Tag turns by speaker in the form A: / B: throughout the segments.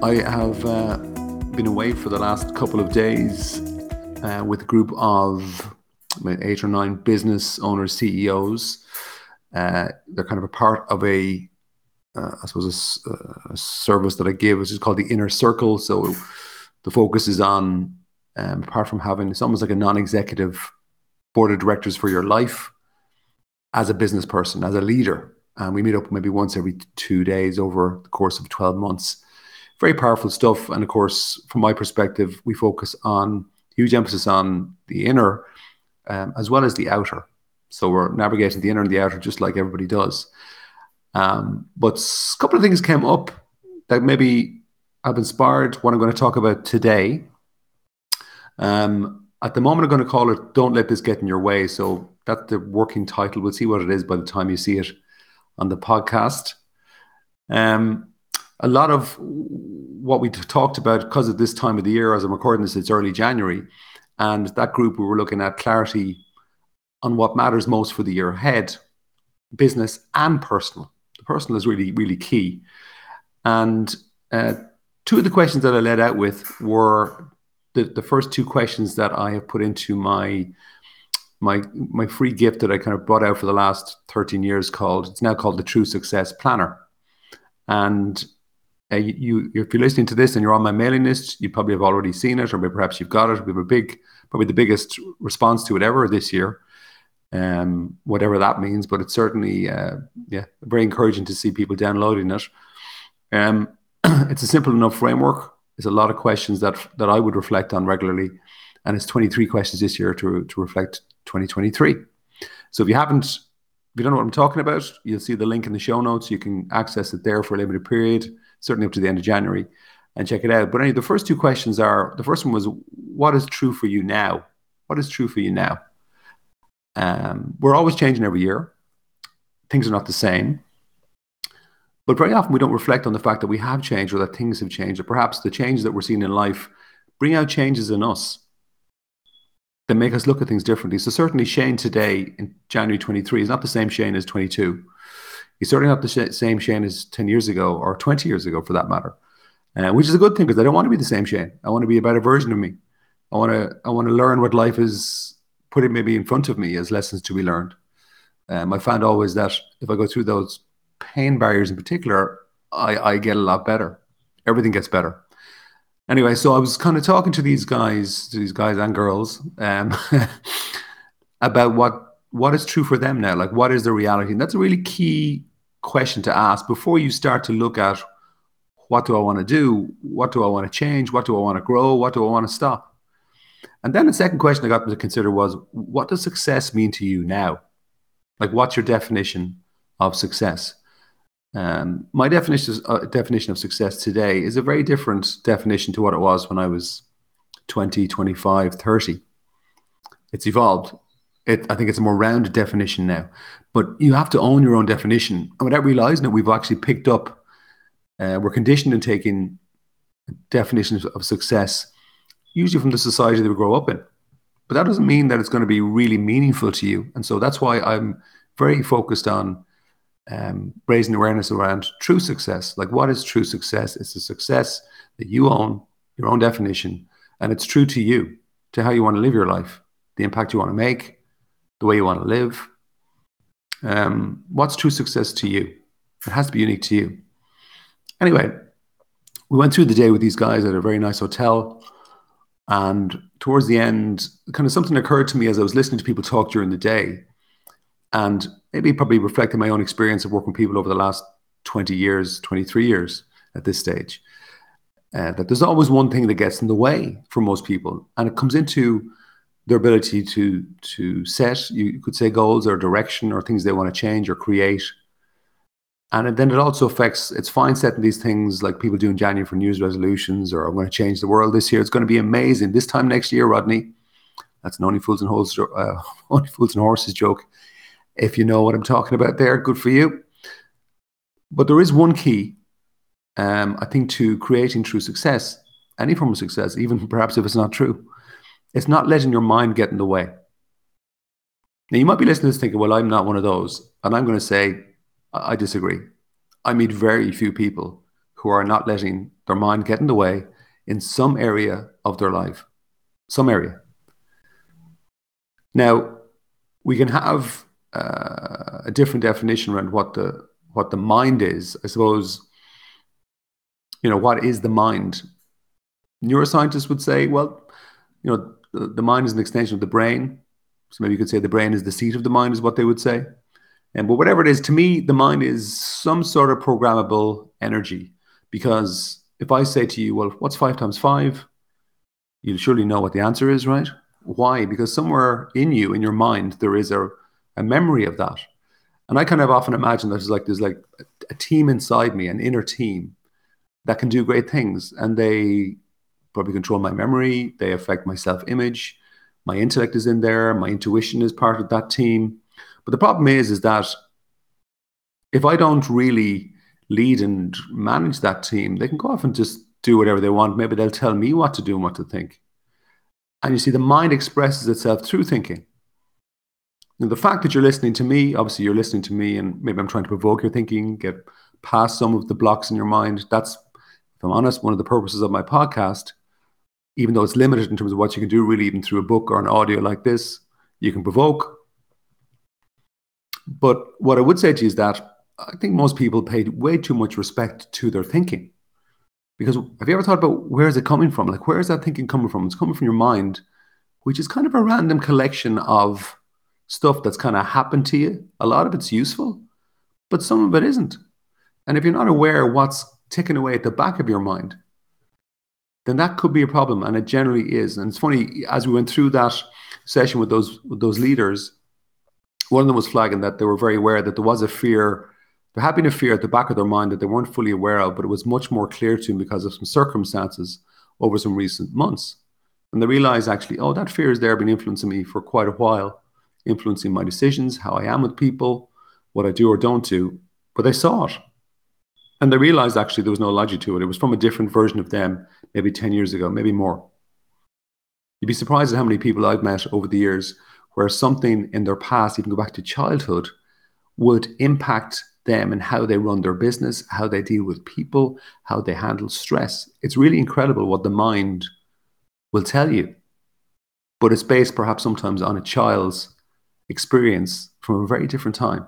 A: I have uh, been away for the last couple of days uh, with a group of eight or nine business owners, CEOs. Uh, they're kind of a part of a, uh, I suppose, a, a, service that I give, which is called the Inner Circle. So the focus is on, um, apart from having, it's almost like a non-executive board of directors for your life as a business person, as a leader. And we meet up maybe once every two days over the course of 12 months very powerful stuff. And of course, from my perspective, we focus on huge emphasis on the inner um, as well as the outer. So we're navigating the inner and the outer just like everybody does. Um, but a couple of things came up that maybe have inspired what I'm going to talk about today. Um, at the moment, I'm going to call it "Don't Let This Get in Your Way." So that's the working title. We'll see what it is by the time you see it on the podcast. Um, a lot of what we talked about because of this time of the year, as I'm recording this, it's early January, and that group we were looking at clarity on what matters most for the year ahead, business and personal. The personal is really, really key. And uh, two of the questions that I led out with were the, the first two questions that I have put into my my my free gift that I kind of brought out for the last 13 years called it's now called the True Success Planner. And uh, you, if you're listening to this and you're on my mailing list, you probably have already seen it, or maybe perhaps you've got it. We have a big, probably the biggest response to it ever this year, um, whatever that means. But it's certainly, uh, yeah, very encouraging to see people downloading it. Um, it's a simple enough framework. There's a lot of questions that that I would reflect on regularly, and it's 23 questions this year to to reflect 2023. So if you haven't if you don't know what I'm talking about, you'll see the link in the show notes. You can access it there for a limited period certainly up to the end of January, and check it out. But anyway, the first two questions are the first one was, What is true for you now? What is true for you now? Um, we're always changing every year. Things are not the same. But very often we don't reflect on the fact that we have changed or that things have changed, or perhaps the changes that we're seeing in life bring out changes in us that make us look at things differently. So certainly Shane today in January 23 is not the same Shane as 22. He's certainly not the sh- same Shane as 10 years ago or 20 years ago for that matter, uh, which is a good thing because I don't want to be the same Shane. I want to be a better version of me. I want to I want to learn what life is putting maybe in front of me as lessons to be learned. Um, I found always that if I go through those pain barriers in particular, I, I get a lot better. Everything gets better. Anyway, so I was kind of talking to these guys, to these guys and girls, um, about what what is true for them now. Like, what is the reality? And that's a really key question to ask before you start to look at what do I want to do? What do I want to change? What do I want to grow? What do I want to stop? And then the second question I got them to consider was what does success mean to you now? Like, what's your definition of success? Um, my definition, uh, definition of success today is a very different definition to what it was when I was 20, 25, 30. It's evolved. It, I think it's a more rounded definition now. But you have to own your own definition. And without realizing it, we've actually picked up, uh, we're conditioned in taking definitions of success, usually from the society that we grow up in. But that doesn't mean that it's going to be really meaningful to you. And so that's why I'm very focused on um, raising awareness around true success. Like, what is true success? It's a success that you own, your own definition, and it's true to you, to how you want to live your life, the impact you want to make, the way you want to live. Um, what's true success to you? It has to be unique to you. Anyway, we went through the day with these guys at a very nice hotel. And towards the end, kind of something occurred to me as I was listening to people talk during the day. And maybe probably reflecting my own experience of working with people over the last 20 years, 23 years at this stage. Uh, that there's always one thing that gets in the way for most people. And it comes into their ability to to set you could say goals or direction or things they want to change or create And then it also affects, it's fine setting these things like people do in January for New Year's resolutions or I'm going to change the world this year. It's going to be amazing. This time next year, Rodney, that's an only fools and, holes, uh, only fools and horses joke. If you know what I'm talking about there, good for you. But there is one key, um, I think, to creating true success, any form of success, even perhaps if it's not true. It's not letting your mind get in the way. Now, you might be listening to this thinking, well, I'm not one of those. And I'm going to say, I disagree. I meet very few people who are not letting their mind get in the way in some area of their life. Some area. Now, we can have uh, a different definition around what the what the mind is. I suppose, you know, what is the mind? Neuroscientists would say, well, you know, the, mind is an extension of the brain. So maybe you could say the brain is the seat of the mind, is what they would say. And but whatever it is, to me, the mind is some sort of programmable energy. Because if I say to you, well, what's five times five? You'll surely know what the answer is, right? Why? Because somewhere in you, in your mind, there is a, a memory of that. And I kind of often imagine that there's like there's like a team inside me, an inner team that can do great things. And they probably control my memory, they affect my self-image, my intellect is in there, my intuition is part of that team but the problem is, is that if I don't really lead and manage that team, they can go off and just do whatever they want. Maybe they'll tell me what to do and what to think. And you see, the mind expresses itself through thinking. Now, the fact that you're listening to me, obviously you're listening to me, and maybe I'm trying to provoke your thinking, get past some of the blocks in your mind. That's, if I'm honest, one of the purposes of my podcast. Even though it's limited in terms of what you can do, really, even through a book or an audio like this, you can provoke, but what I would say to you is that I think most people pay way too much respect to their thinking. Because have you ever thought about where is it coming from? Like, where is that thinking coming from? It's coming from your mind, which is kind of a random collection of stuff that's kind of happened to you. A lot of it's useful, but some of it isn't. And if you're not aware what's ticking away at the back of your mind, then that could be a problem. And it generally is. And it's funny, as we went through that session with those with those leaders, one of them was flagging that they were very aware that there was a fear, there had been a fear at the back of their mind that they weren't fully aware of, but it was much more clear to them because of some circumstances over some recent months. And they realized actually, oh, that fear is there, been influencing me for quite a while, influencing my decisions, how I am with people, what I do or don't do. But they saw it. And they realized actually there was no logic to it. It was from a different version of them, maybe 10 years ago, maybe more. You'd be surprised at how many people I've met over the years where something in their past, even go back to childhood, would impact them and how they run their business, how they deal with people, how they handle stress. It's really incredible what the mind will tell you. But it's based perhaps sometimes on a child's experience from a very different time.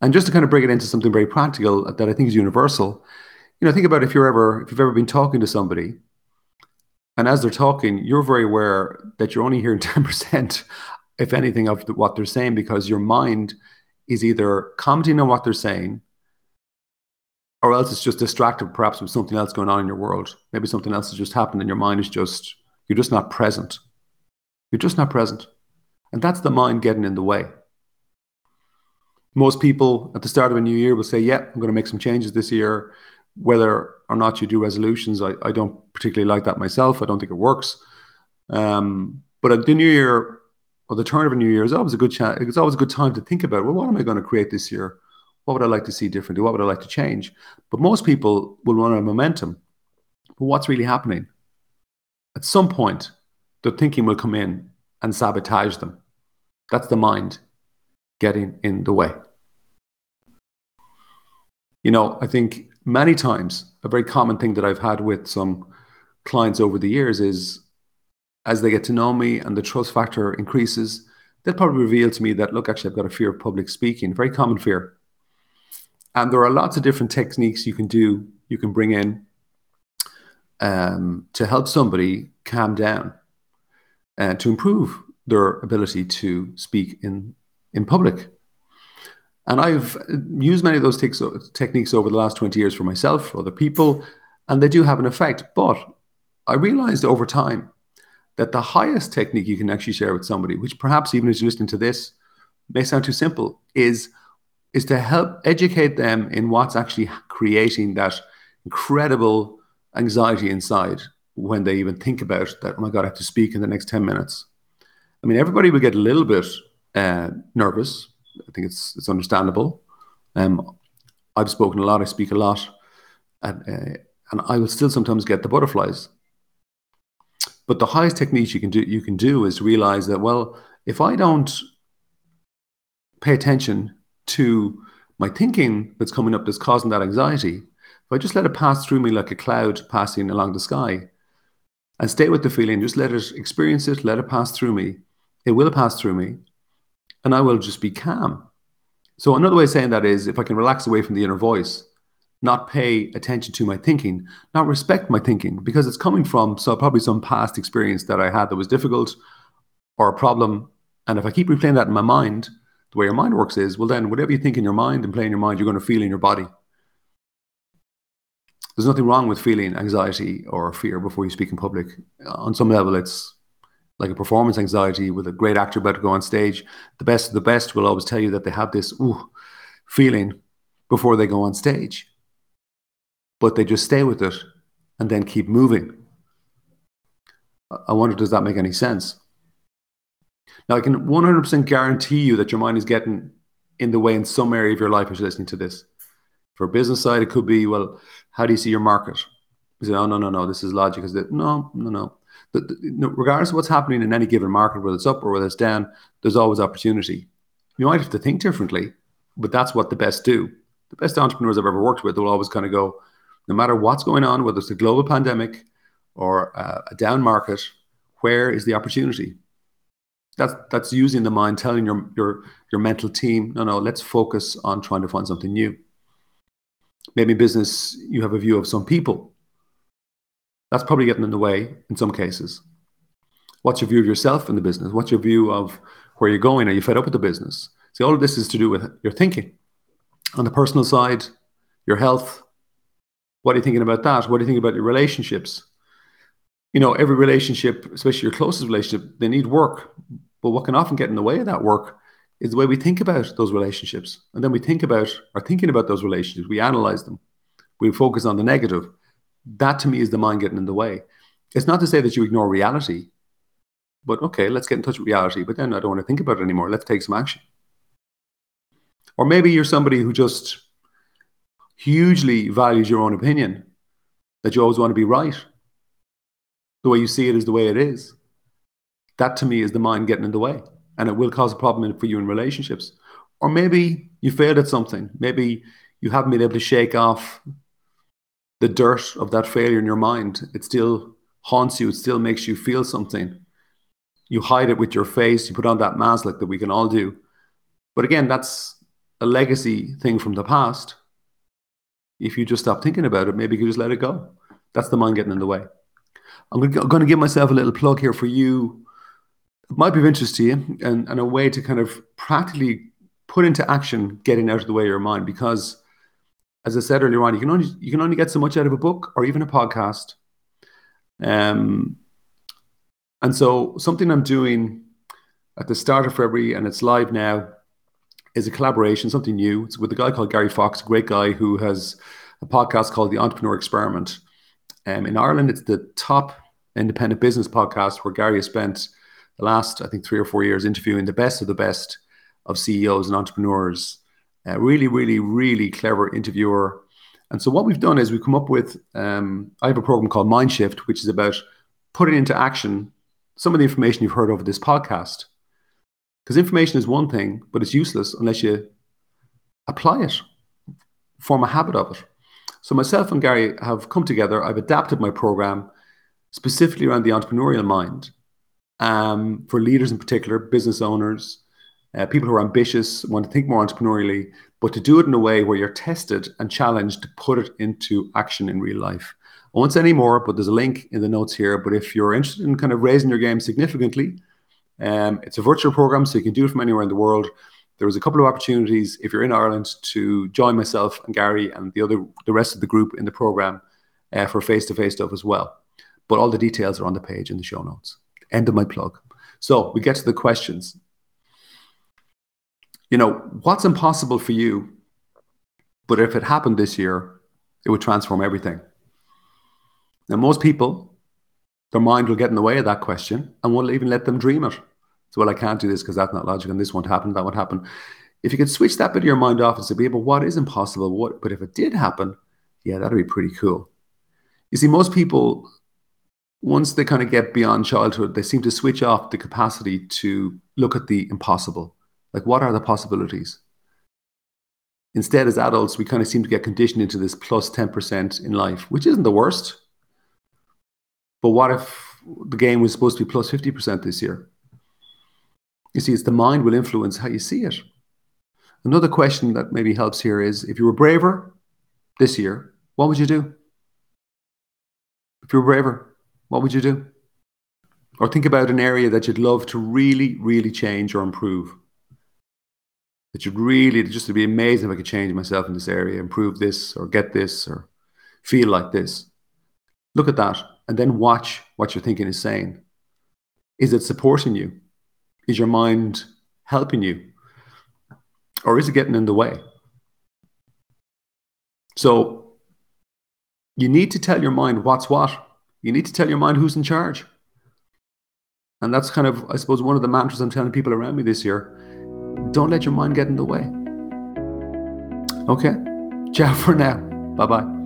A: And just to kind of bring it into something very practical that I think is universal, you know, think about if you're ever if you've ever been talking to somebody and as they're talking, you're very aware that you're only hearing 10%, if anything, of what they're saying because your mind is either commenting on what they're saying or else it's just distracted perhaps with something else going on in your world. Maybe something else has just happened and your mind is just, you're just not present. You're just not present. And that's the mind getting in the way. Most people at the start of a new year will say, Yeah, I'm going to make some changes this year whether or not you do resolutions, I, I don't particularly like that myself. I don't think it works. Um, but at the new year or the turn of a new year is always a good chance. It's always a good time to think about, well, what am I going to create this year? What would I like to see differently? What would I like to change? But most people will run out of momentum. But what's really happening? At some point, the thinking will come in and sabotage them. That's the mind getting in the way. You know, I think many times a very common thing that I've had with some clients over the years is as they get to know me and the trust factor increases, they'll probably reveal to me that, look, actually, I've got a fear of public speaking, very common fear. And there are lots of different techniques you can do, you can bring in um, to help somebody calm down and to improve their ability to speak in, in public. And I've used many of those techniques over the last 20 years for myself, for other people, and they do have an effect. But I realized over time that the highest technique you can actually share with somebody, which perhaps even as you're listening to this may sound too simple, is is to help educate them in what's actually creating that incredible anxiety inside when they even think about that, oh my God, I have to speak in the next 10 minutes. I mean, everybody will get a little bit uh, nervous. I think it's it's understandable. Um, I've spoken a lot. I speak a lot, and, uh, and I will still sometimes get the butterflies. But the highest technique you can do you can do is realize that well, if I don't pay attention to my thinking that's coming up that's causing that anxiety, if I just let it pass through me like a cloud passing along the sky, and stay with the feeling, just let it experience it, let it pass through me. It will pass through me, and I will just be calm. So another way of saying that is if I can relax away from the inner voice, not pay attention to my thinking, not respect my thinking, because it's coming from so probably some past experience that I had that was difficult or a problem. And if I keep replaying that in my mind, the way your mind works is, well, then whatever you think in your mind and play in your mind, you're going to feel in your body. There's nothing wrong with feeling anxiety or fear before you speak in public. On some level, it's like a performance anxiety with a great actor about to go on stage. The best of the best will always tell you that they have this ooh, feeling before they go on stage. But they just stay with it and then keep moving. I wonder, does that make any sense? Now, I can 100% guarantee you that your mind is getting in the way in some area of your life as you're listening to this. For a business side, it could be, well, how do you see your market? You say, oh, no, no, no, this is logic. Is that no, no, no regardless of what's happening in any given market, whether it's up or whether it's down, there's always opportunity. You might have to think differently, but that's what the best do. The best entrepreneurs I've ever worked with will always kind of go, no matter what's going on, whether it's a global pandemic or uh, a down market, where is the opportunity? That's that's using the mind, telling your your your mental team, no, no, let's focus on trying to find something new. Maybe in business, you have a view of some people that's probably getting in the way in some cases. What's your view of yourself in the business? What's your view of where you're going? Are you fed up with the business? See, all of this is to do with your thinking. On the personal side, your health. What are you thinking about that? What do you think about your relationships? You know, every relationship, especially your closest relationship, they need work. But what can often get in the way of that work is the way we think about those relationships. And then we think about or thinking about those relationships, we analyze them. We focus on the negative that to me is the mind getting in the way. It's not to say that you ignore reality, but okay, let's get in touch with reality. But then I don't want to think about it anymore. Let's take some action. Or maybe you're somebody who just hugely values your own opinion, that you always want to be right. The way you see it is the way it is. That to me is the mind getting in the way. And it will cause a problem for you in relationships. Or maybe you failed at something. Maybe you haven't been able to shake off the dirt of that failure in your mind. It still haunts you. It still makes you feel something. You hide it with your face. You put on that mask like that we can all do. But again, that's a legacy thing from the past. If you just stop thinking about it, maybe you just let it go. That's the mind getting in the way. I'm going to give myself a little plug here for you. It might be of interest to you and, and a way to kind of practically put into action getting out of the way of your mind because as I said earlier on, you can only you can only get so much out of a book or even a podcast. Um, and so something I'm doing at the start of February, and it's live now, is a collaboration, something new. It's with a guy called Gary Fox, a great guy who has a podcast called The Entrepreneur Experiment. Um, in Ireland, it's the top independent business podcast where Gary has spent the last, I think, three or four years interviewing the best of the best of CEOs and entrepreneurs a really, really, really clever interviewer. And so what we've done is we've come up with, um, I have a program called Mindshift, which is about putting into action some of the information you've heard over this podcast. Because information is one thing, but it's useless unless you apply it, form a habit of it. So myself and Gary have come together. I've adapted my program specifically around the entrepreneurial mind um, for leaders in particular, business owners, uh, people who are ambitious, want to think more entrepreneurially, but to do it in a way where you're tested and challenged to put it into action in real life. I won't say any more, but there's a link in the notes here. But if you're interested in kind of raising your game significantly, um, it's a virtual program, so you can do it from anywhere in the world. There is a couple of opportunities if you're in Ireland to join myself and Gary and the other the rest of the group in the program uh, for face-to-face stuff as well. But all the details are on the page in the show notes. End of my plug. So we get to the questions. You know, what's impossible for you, but if it happened this year, it would transform everything. Now, most people, their mind will get in the way of that question and won't even let them dream it. So, well, I can't do this because that's not logical and this won't happen, that won't happen. If you could switch that bit of your mind off and say, but what is impossible? What, but if it did happen, yeah, that'd be pretty cool. You see, most people, once they kind of get beyond childhood, they seem to switch off the capacity to look at the impossible. Like, what are the possibilities? Instead, as adults, we kind of seem to get conditioned into this plus 10% in life, which isn't the worst. But what if the game was supposed to be plus 50% this year? You see, it's the mind will influence how you see it. Another question that maybe helps here is if you were braver this year, what would you do? If you were braver, what would you do? Or think about an area that you'd love to really, really change or improve. That you'd really just be amazing if I could change myself in this area, improve this, or get this, or feel like this. Look at that and then watch what your thinking is saying. Is it supporting you? Is your mind helping you? Or is it getting in the way? So you need to tell your mind what's what. You need to tell your mind who's in charge. And that's kind of, I suppose, one of the mantras I'm telling people around me this year. Don't let your mind get in the way. Okay. Ciao for now. Bye bye.